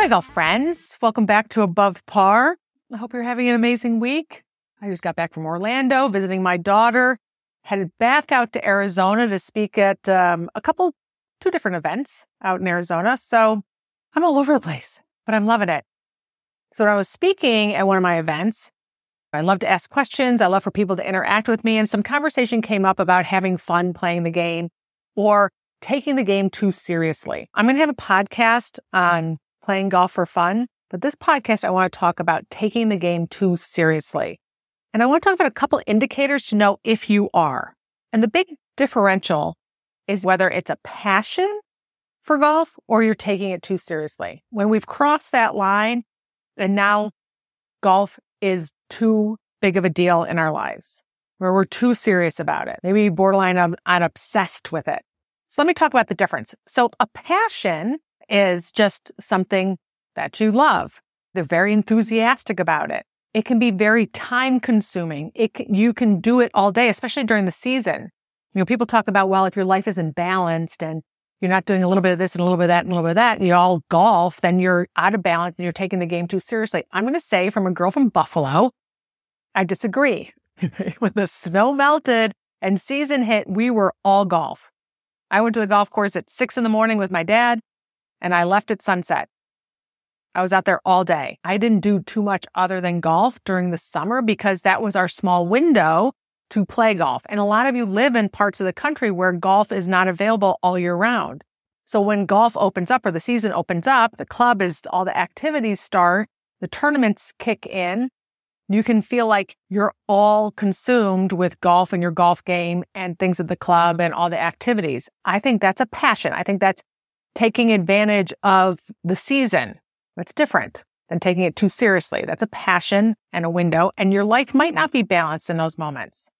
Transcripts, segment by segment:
Hi, golf friends. Welcome back to Above Par. I hope you're having an amazing week. I just got back from Orlando visiting my daughter, headed back out to Arizona to speak at um, a couple, two different events out in Arizona. So I'm all over the place, but I'm loving it. So when I was speaking at one of my events, I love to ask questions. I love for people to interact with me. And some conversation came up about having fun playing the game or taking the game too seriously. I'm going to have a podcast on playing golf for fun, but this podcast, I want to talk about taking the game too seriously. And I want to talk about a couple indicators to know if you are. And the big differential is whether it's a passion for golf or you're taking it too seriously. When we've crossed that line and now golf is too big of a deal in our lives, where we're too serious about it, maybe borderline I'm, I'm obsessed with it. So let me talk about the difference. So a passion is just something that you love. They're very enthusiastic about it. It can be very time consuming. It can, you can do it all day, especially during the season. You know, people talk about, well, if your life isn't balanced and you're not doing a little bit of this and a little bit of that and a little bit of that, and you all golf, then you're out of balance and you're taking the game too seriously. I'm going to say from a girl from Buffalo, I disagree. when the snow melted and season hit, we were all golf. I went to the golf course at six in the morning with my dad and I left at sunset. I was out there all day. I didn't do too much other than golf during the summer because that was our small window to play golf. And a lot of you live in parts of the country where golf is not available all year round. So when golf opens up or the season opens up, the club is all the activities start, the tournaments kick in. You can feel like you're all consumed with golf and your golf game and things at the club and all the activities. I think that's a passion. I think that's taking advantage of the season that's different than taking it too seriously. That's a passion and a window, and your life might not be balanced in those moments.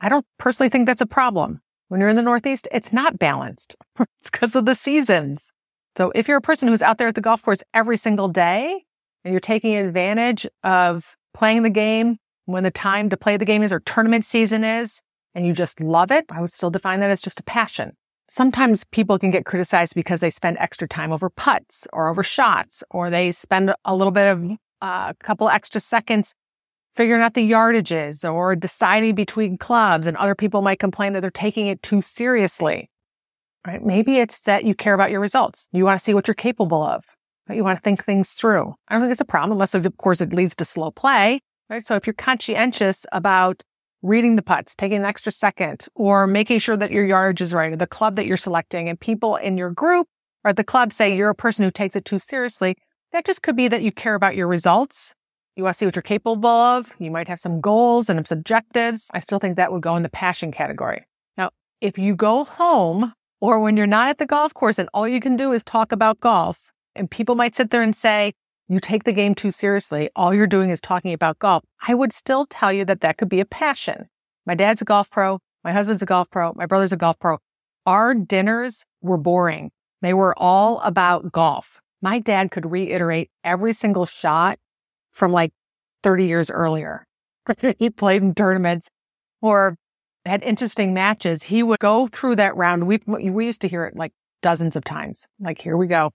I don't personally think that's a problem. When you're in the Northeast, it's not balanced. it's because of the seasons. So if you're a person who's out there at the golf course every single day and you're taking advantage of playing the game when the time to play the game is or tournament season is, and you just love it, I would still define that as just a passion sometimes people can get criticized because they spend extra time over putts or over shots, or they spend a little bit of a uh, couple extra seconds figuring out the yardages or deciding between clubs. And other people might complain that they're taking it too seriously. Right? Maybe it's that you care about your results. You want to see what you're capable of. Right? You want to think things through. I don't think it's a problem unless, of course, it leads to slow play. Right? So if you're conscientious about reading the putts, taking an extra second, or making sure that your yardage is right, or the club that you're selecting, and people in your group or at the club say you're a person who takes it too seriously, that just could be that you care about your results. You want to see what you're capable of. You might have some goals and some objectives. I still think that would go in the passion category. Now, if you go home or when you're not at the golf course and all you can do is talk about golf, and people might sit there and say, you take the game too seriously, all you're doing is talking about golf, I would still tell you that that could be a passion. My dad's a golf pro. My husband's a golf pro. My brother's a golf pro. Our dinners were boring. They were all about golf. My dad could reiterate every single shot from like 30 years earlier. he played in tournaments or had interesting matches. He would go through that round. We, we used to hear it like dozens of times. Like, here we go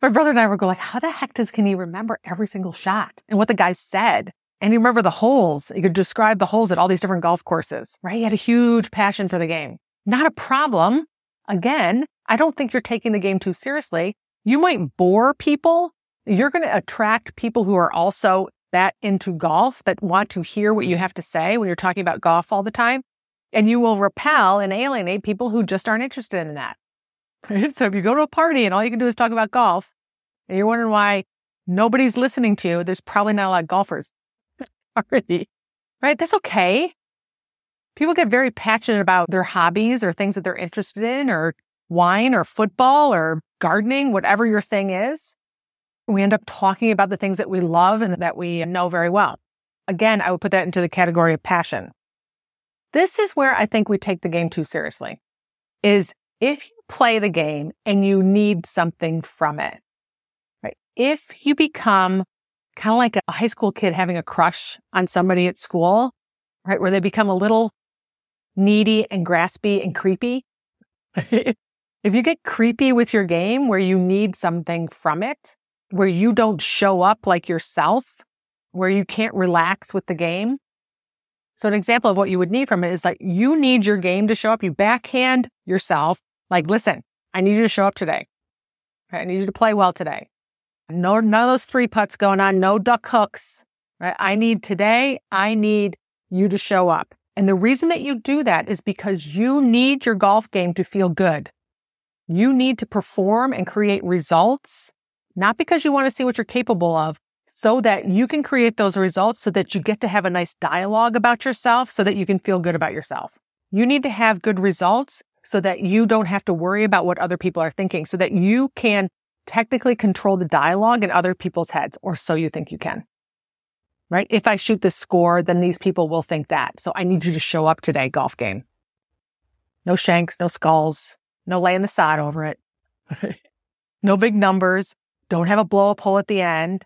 my brother and I would go like, how the heck does can he remember every single shot and what the guy said? And he remember the holes. He could describe the holes at all these different golf courses, right? He had a huge passion for the game. Not a problem. Again, I don't think you're taking the game too seriously. You might bore people. You're going to attract people who are also that into golf that want to hear what you have to say when you're talking about golf all the time. And you will repel and alienate people who just aren't interested in that. So if you go to a party and all you can do is talk about golf, and you're wondering why nobody's listening to you, there's probably not a lot of golfers already. Right? That's okay. People get very passionate about their hobbies or things that they're interested in or wine or football or gardening, whatever your thing is. We end up talking about the things that we love and that we know very well. Again, I would put that into the category of passion. This is where I think we take the game too seriously. Is if you play the game and you need something from it, right? If you become kind of like a high school kid having a crush on somebody at school, right? Where they become a little needy and graspy and creepy. if you get creepy with your game where you need something from it, where you don't show up like yourself, where you can't relax with the game. So an example of what you would need from it is like you need your game to show up. You backhand yourself like, listen, I need you to show up today. Right? I need you to play well today. No, none of those three putts going on. No duck hooks. Right? I need today. I need you to show up. And the reason that you do that is because you need your golf game to feel good. You need to perform and create results, not because you want to see what you're capable of, so that you can create those results so that you get to have a nice dialogue about yourself so that you can feel good about yourself. You need to have good results so that you don't have to worry about what other people are thinking, so that you can technically control the dialogue in other people's heads, or so you think you can. Right? If I shoot this score, then these people will think that. So I need you to show up today, golf game. No shanks, no skulls, no laying the sod over it. no big numbers. Don't have a blow up hole at the end.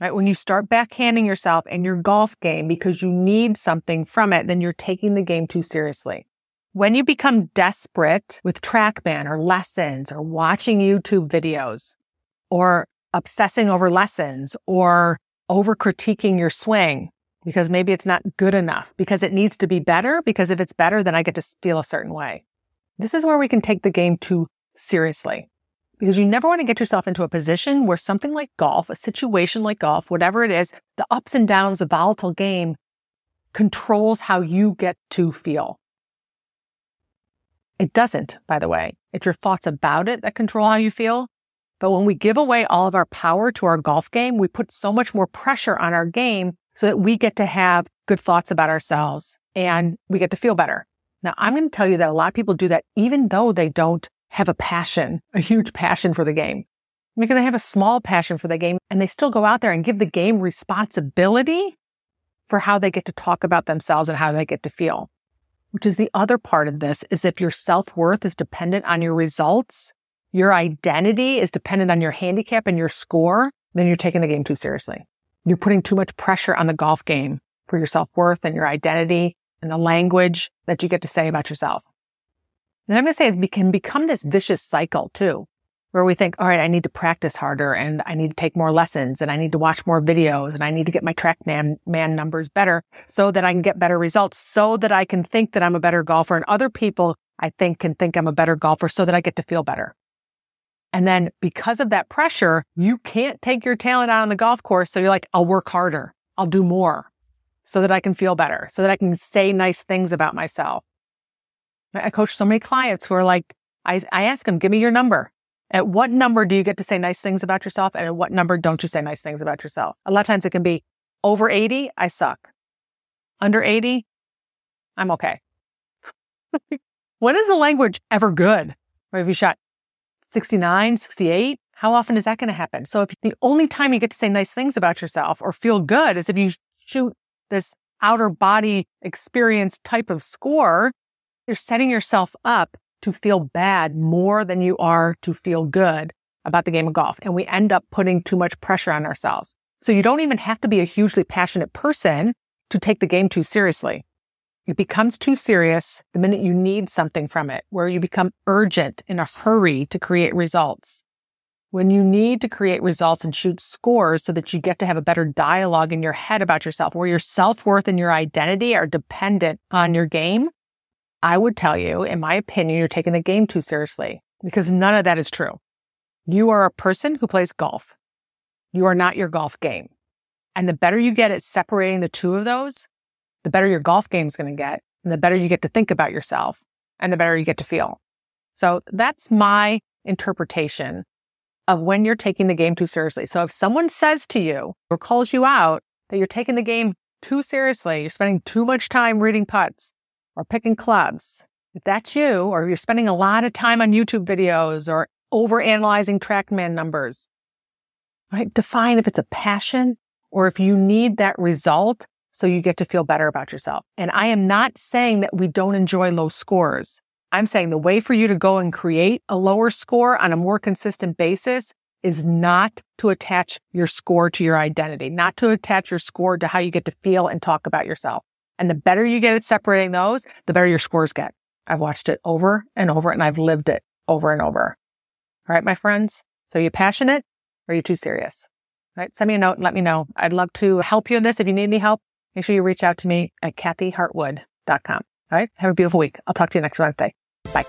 Right? When you start backhanding yourself in your golf game because you need something from it, then you're taking the game too seriously. When you become desperate with TrackMan or lessons or watching YouTube videos or obsessing over lessons or over critiquing your swing because maybe it's not good enough because it needs to be better because if it's better, then I get to feel a certain way. This is where we can take the game too seriously because you never want to get yourself into a position where something like golf, a situation like golf, whatever it is, the ups and downs, the volatile game controls how you get to feel. It doesn't, by the way. It's your thoughts about it that control how you feel. But when we give away all of our power to our golf game, we put so much more pressure on our game so that we get to have good thoughts about ourselves and we get to feel better. Now, I'm going to tell you that a lot of people do that even though they don't have a passion, a huge passion for the game. Because they have a small passion for the game and they still go out there and give the game responsibility for how they get to talk about themselves and how they get to feel which is the other part of this is if your self-worth is dependent on your results, your identity is dependent on your handicap and your score, then you're taking the game too seriously. You're putting too much pressure on the golf game for your self-worth and your identity and the language that you get to say about yourself. And I'm going to say it can become this vicious cycle too, where we think, all right, I need to practice harder and I need to take more lessons and I need to watch more videos and I need to get my TrackMan man numbers better so that I can get better results, so that I can think that I'm a better golfer and other people I think can think I'm a better golfer so that I get to feel better. And then because of that pressure, you can't take your talent out on the golf course. So you're like, I'll work harder. I'll do more so that I can feel better, so that I can say nice things about myself. I coach so many clients who are like, I, I ask them, give me your number. At what number do you get to say nice things about yourself? And at what number don't you say nice things about yourself? A lot of times it can be over 80, I suck. Under 80, I'm okay. when is the language ever good? Or have you shot 69, 68? How often is that going to happen? So if the only time you get to say nice things about yourself or feel good is if you shoot this outer body experience type of score, you're setting yourself up to feel bad more than you are to feel good about the game of golf. And we end up putting too much pressure on ourselves. So you don't even have to be a hugely passionate person to take the game too seriously. It becomes too serious the minute you need something from it, where you become urgent in a hurry to create results. When you need to create results and shoot scores so that you get to have a better dialogue in your head about yourself, where your self worth and your identity are dependent on your game, I would tell you, in my opinion, you're taking the game too seriously because none of that is true. You are a person who plays golf. You are not your golf game. And the better you get at separating the two of those, the better your golf game is going to get and the better you get to think about yourself and the better you get to feel. So that's my interpretation of when you're taking the game too seriously. So if someone says to you or calls you out that you're taking the game too seriously, you're spending too much time reading putts, or picking clubs, if that's you, or you're spending a lot of time on YouTube videos or over analyzing TrackMan numbers, right? Define if it's a passion or if you need that result so you get to feel better about yourself. And I am not saying that we don't enjoy low scores. I'm saying the way for you to go and create a lower score on a more consistent basis is not to attach your score to your identity, not to attach your score to how you get to feel and talk about yourself. And the better you get at separating those, the better your scores get. I've watched it over and over and I've lived it over and over. All right, my friends. So are you passionate or are you too serious? All right. Send me a note and let me know. I'd love to help you in this. If you need any help, make sure you reach out to me at kathyhartwood.com. All right. Have a beautiful week. I'll talk to you next Wednesday. Bye.